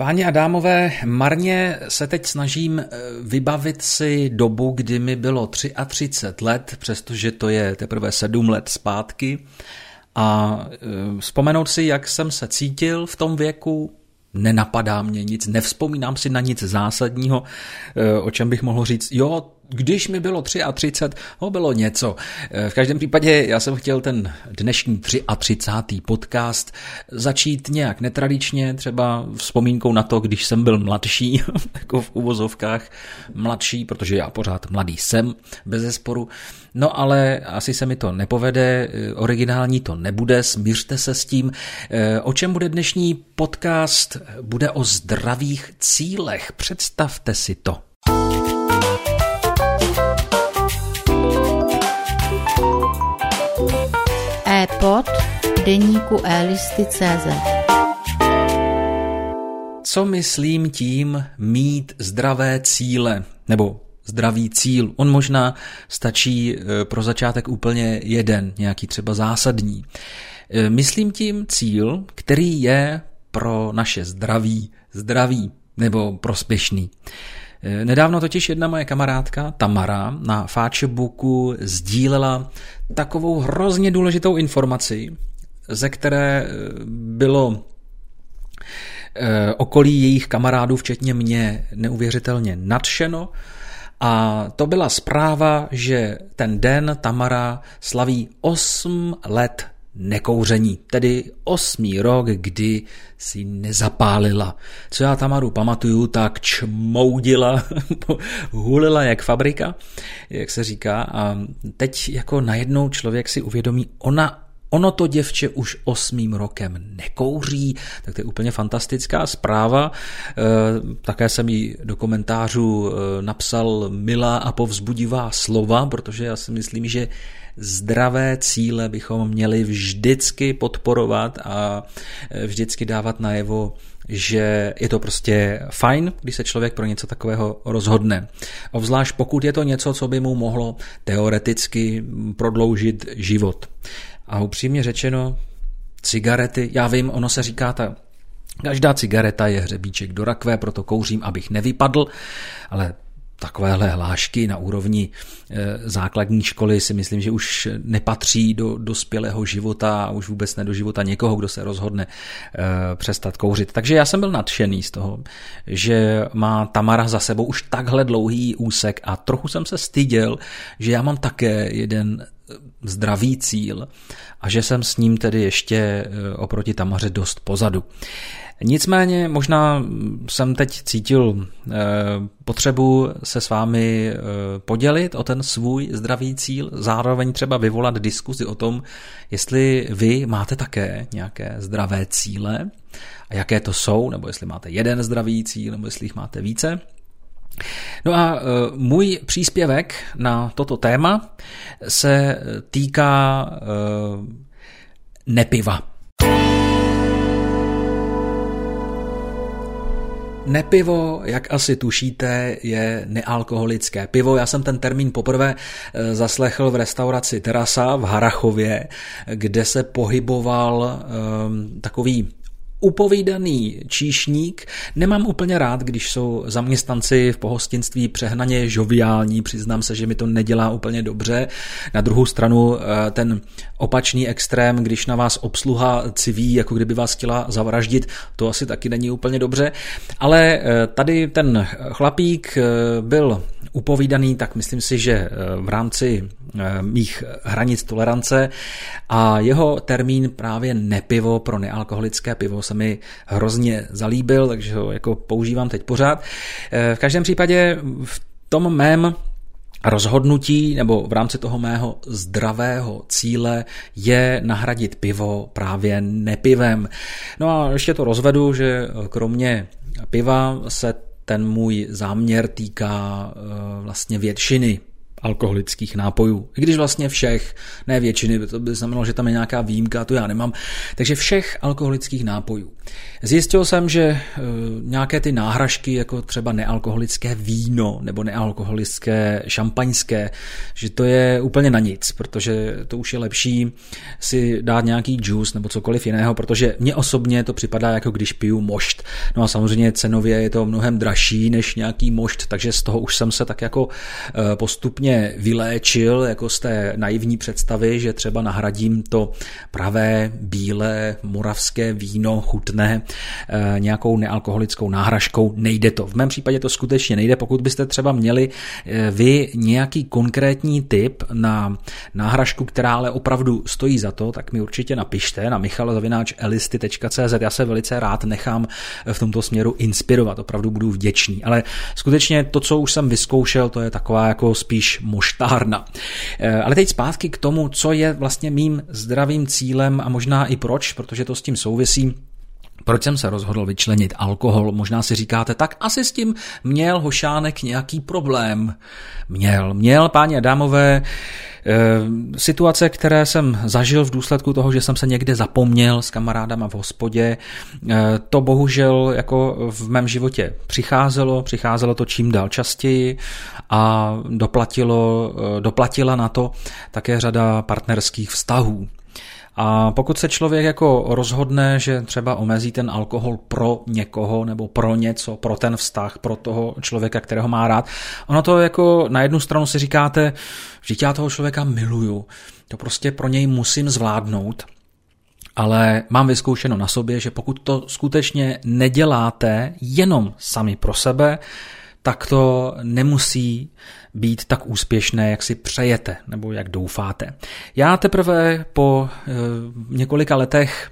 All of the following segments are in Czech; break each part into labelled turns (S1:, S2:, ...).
S1: Páni a dámové, marně se teď snažím eh, vybavit si dobu, kdy mi bylo 33 let, přestože to je teprve 7 let zpátky, a eh, vzpomenout si, jak jsem se cítil v tom věku, nenapadá mě nic, nevzpomínám si na nic zásadního, eh, o čem bych mohl říct, jo, když mi bylo 33, ho bylo něco. V každém případě já jsem chtěl ten dnešní 33. podcast začít nějak netradičně, třeba vzpomínkou na to, když jsem byl mladší, jako v uvozovkách mladší, protože já pořád mladý jsem, bez zesporu. No ale asi se mi to nepovede, originální to nebude, smířte se s tím. O čem bude dnešní podcast? Bude o zdravých cílech, představte si to.
S2: E-pod deníku e-listy.cz
S1: Co myslím tím mít zdravé cíle, nebo zdravý cíl. On možná stačí e, pro začátek úplně jeden, nějaký třeba zásadní. E, myslím tím cíl, který je pro naše zdraví zdravý nebo prospěšný. E, nedávno totiž jedna moje kamarádka Tamara na Facebooku sdílela takovou hrozně důležitou informaci, ze které eh, bylo eh, okolí jejich kamarádů, včetně mě, neuvěřitelně nadšeno. A to byla zpráva, že ten den Tamara slaví 8 let nekouření, tedy osmý rok, kdy si nezapálila. Co já Tamaru pamatuju, tak čmoudila, hulila jak fabrika, jak se říká, a teď jako najednou člověk si uvědomí, ona Ono to děvče už osmým rokem nekouří, tak to je úplně fantastická zpráva. E, také jsem jí do komentářů e, napsal milá a povzbudivá slova, protože já si myslím, že zdravé cíle bychom měli vždycky podporovat a e, vždycky dávat najevo, že je to prostě fajn, když se člověk pro něco takového rozhodne. Obzvlášť pokud je to něco, co by mu mohlo teoreticky prodloužit život. A upřímně řečeno, cigarety, já vím, ono se říká ta Každá cigareta je hřebíček do rakve, proto kouřím, abych nevypadl, ale takovéhle hlášky na úrovni eh, základní školy si myslím, že už nepatří do dospělého života a už vůbec ne do života někoho, kdo se rozhodne eh, přestat kouřit. Takže já jsem byl nadšený z toho, že má Tamara za sebou už takhle dlouhý úsek a trochu jsem se styděl, že já mám také jeden zdravý cíl a že jsem s ním tedy ještě oproti Tamaře dost pozadu. Nicméně možná jsem teď cítil eh, potřebu se s vámi eh, podělit o ten svůj zdravý cíl, zároveň třeba vyvolat diskuzi o tom, jestli vy máte také nějaké zdravé cíle a jaké to jsou, nebo jestli máte jeden zdravý cíl, nebo jestli jich máte více. No a e, můj příspěvek na toto téma se týká e, nepiva. Nepivo, jak asi tušíte, je nealkoholické pivo. Já jsem ten termín poprvé eh, zaslechl v restauraci Terasa v Harachově, kde se pohyboval um, takový upovídaný číšník. Nemám úplně rád, když jsou zaměstnanci v pohostinství přehnaně žoviální, přiznám se, že mi to nedělá úplně dobře. Na druhou stranu eh, ten opačný extrém, když na vás obsluha civí, jako kdyby vás chtěla zavraždit, to asi taky není úplně dobře. Ale eh, tady ten chlapík eh, byl upovídaný, tak myslím si, že v rámci mých hranic tolerance a jeho termín právě nepivo pro nealkoholické pivo se mi hrozně zalíbil, takže ho jako používám teď pořád. V každém případě v tom mém rozhodnutí nebo v rámci toho mého zdravého cíle je nahradit pivo právě nepivem. No a ještě to rozvedu, že kromě piva se ten můj záměr týká eh, vlastně většiny alkoholických nápojů. I když vlastně všech, ne většiny, to by znamenalo, že tam je nějaká výjimka, to já nemám. Takže všech alkoholických nápojů. Zjistil jsem, že e, nějaké ty náhražky, jako třeba nealkoholické víno nebo nealkoholické šampaňské, že to je úplně na nic, protože to už je lepší si dát nějaký juice nebo cokoliv jiného, protože mně osobně to připadá jako když piju mošt. No a samozřejmě cenově je to mnohem dražší než nějaký mošt, takže z toho už jsem se tak jako e, postupně vyléčil, jako z té naivní představy, že třeba nahradím to pravé, bílé, moravské víno, chutné, e, nějakou nealkoholickou náhražkou. Nejde to. V mém případě to skutečně nejde. Pokud byste třeba měli vy nějaký konkrétní tip na náhražku, která ale opravdu stojí za to, tak mi určitě napište na michalzavináčelisty.cz. Já se velice rád nechám v tomto směru inspirovat, opravdu budu vděčný. Ale skutečně to, co už jsem vyzkoušel, to je taková jako spíš moštárna. Eh, ale teď zpátky k tomu, co je vlastně mým zdravým cílem a možná i proč, protože to s tím souvisí. Proč jsem se rozhodl vyčlenit alkohol? Možná si říkáte, tak asi s tím měl Hošánek nějaký problém. Měl, měl, páni a dámové, situace, které jsem zažil v důsledku toho, že jsem se někde zapomněl s kamarádama v hospodě, eh, to bohužel jako v mém životě přicházelo, přicházelo to čím dál častěji a doplatilo, eh, doplatila na to také řada partnerských vztahů. A pokud se člověk jako rozhodne, že třeba omezí ten alkohol pro někoho nebo pro něco, pro ten vztah, pro toho člověka, kterého má rád, ono to jako na jednu stranu si říkáte, že já toho člověka miluju, to prostě pro něj musím zvládnout, ale mám vyzkoušeno na sobě, že pokud to skutečně neděláte jenom sami pro sebe, tak to nemusí být tak úspěšné, jak si přejete nebo jak doufáte. Já teprve po e, několika letech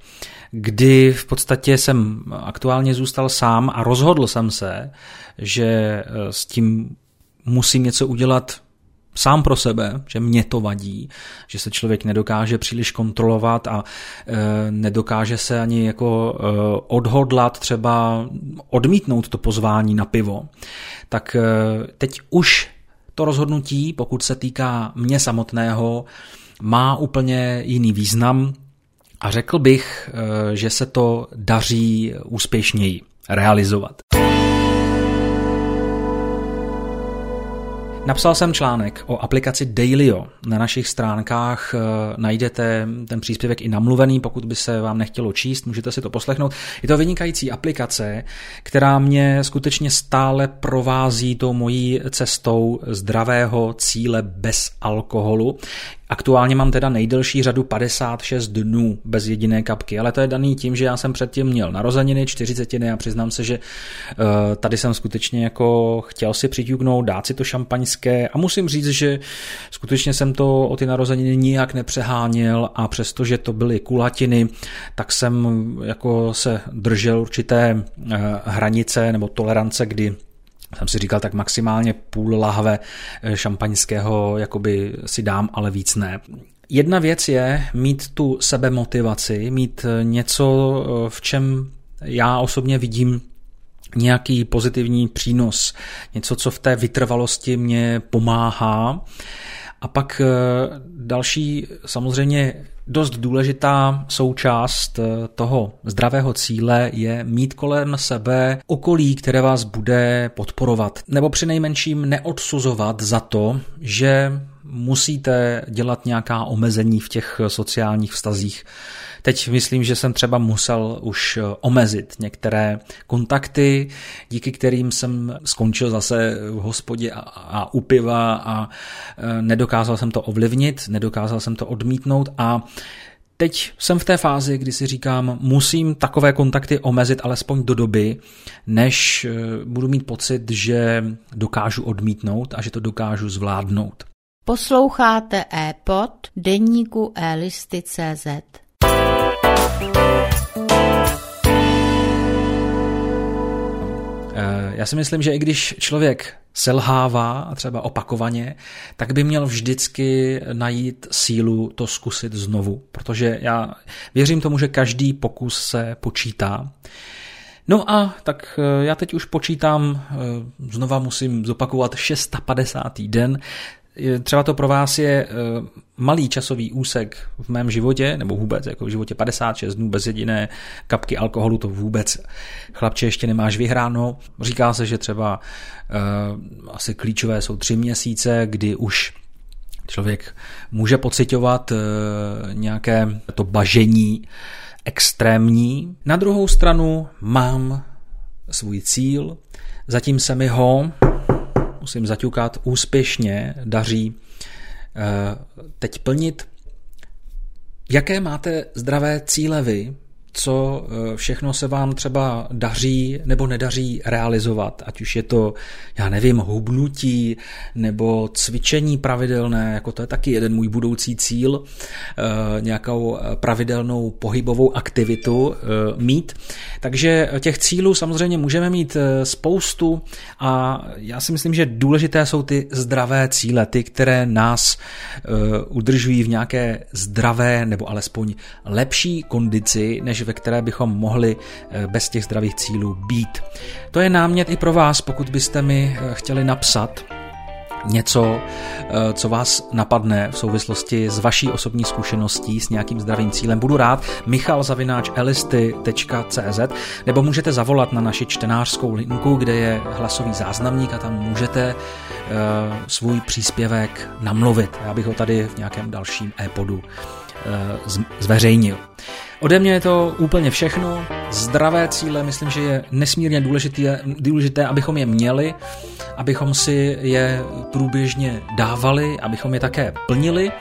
S1: kdy v podstatě jsem aktuálně zůstal sám a rozhodl jsem se, že eh, s tím musím něco udělat sám pro sebe, že mě to vadí, že se člověk nedokáže příliš kontrolovat a e, nedokáže se ani jako e, odhodlat třeba odmítnout to pozvání na pivo, tak e, teď už to rozhodnutí, pokud se týká mě samotného, má úplně jiný význam a řekl bych, že se to daří úspěšněji realizovat. Napsal jsem článek o aplikaci Dailyo. Na našich stránkách eh, najdete ten příspěvek i namluvený, pokud by se vám nechtělo číst, můžete si to poslechnout. Je to vynikající aplikace, která mě skutečně stále provází tou mojí cestou zdravého cíle bez alkoholu. Aktuálně mám teda nejdelší řadu 56 dnů bez jediné kapky, ale to je daný tím, že já jsem předtím měl narozeniny, čtyřicetiny a přiznám se, že uh, tady jsem skutečně jako chtěl si přiťuknout, dát si to šampaňské a musím říct, že skutečně jsem to o ty narozeniny nijak nepřeháněl a přestože to byly kulatiny, tak jsem jako se držel určité uh, hranice nebo tolerance, kdy jsem si říkal, tak maximálně půl lahve eh, šampaňského jakoby si dám, ale víc ne. Jedna věc je mít tu sebemotivaci, mít eh, něco, eh, v čem já osobně vidím nějaký pozitivní přínos, něco, co v té vytrvalosti mě pomáhá. A pak další samozřejmě dost důležitá součást eh, toho zdravého cíle je mít kolem sebe okolí, které vás bude podporovat, nebo při nejmenším neodsuzovat za to, že musíte dělat nějaká omezení v těch sociálních vztazích. Teď myslím, že jsem třeba musel už omezit některé kontakty, díky kterým jsem skončil zase v hospodě a, a u piva a e, nedokázal jsem to ovlivnit, nedokázal jsem to odmítnout a Teď jsem v té fázi, kdy si říkám, musím takové kontakty omezit alespoň do doby, než e, budu mít pocit, že dokážu odmítnout a že to dokážu zvládnout.
S2: Posloucháte e-pod deníku e-listy.cz.
S1: já si myslím, že i když člověk selhává a třeba opakovaně, tak by měl vždycky najít sílu to zkusit znovu, protože já věřím tomu, že každý pokus se počítá. No a tak eh, já teď už počítám, eh, znova musím zopakovat 650. den, třeba to pro vás je eh, malý časový úsek v mém životě, nebo vůbec, jako v životě 56 dnů bez jediné kapky alkoholu, to vůbec, chlapče, ještě nemáš vyhráno. Říká se, že třeba uh, asi klíčové jsou tři měsíce, kdy už člověk může pocitovat uh, nějaké to bažení extrémní. Na druhou stranu mám svůj cíl, zatím se mi ho, musím zaťukat, úspěšně daří Eh, teď plnit. Jaké máte zdravé cíle vy? Co eh, všechno se vám třeba daří nebo nedaří realizovat, ať už je to, já nevím, hubnutí nebo cvičení pravidelné, jako to je taky jeden můj budoucí cíl, eh, nějakou pravidelnou pohybovou aktivitu mít. Takže těch cílů samozřejmě můžeme mít spoustu a já si myslím, že důležité jsou ty zdravé cíle, ty, které nás udržují v nějaké zdravé nebo alespoň lepší kondici, než ve které bychom mohli eh, bez těch zdravých cílů být. To je námět i pro vás, pokud byste mi eh, chtěli napsat něco, eh, co vás napadne v souvislosti s vaší osobní zkušeností s nějakým zdravým cílem. Budu rád michalzavináčelisty.cz nebo můžete zavolat na naši čtenářskou linku, kde je hlasový záznamník a tam můžete svůj příspěvek namluvit. Já bych ho tady v nějakém dalším e-podu zveřejnil. Ode mě je to úplně všechno. Zdravé cíle, myslím, že je nesmírně důležité, důležité, abychom je měli, abychom si je průběžně dávali, abychom je také plnili.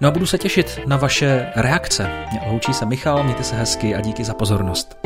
S1: No a budu se těšit na vaše reakce. Loučí se Michal, mějte se hezky a díky za pozornost.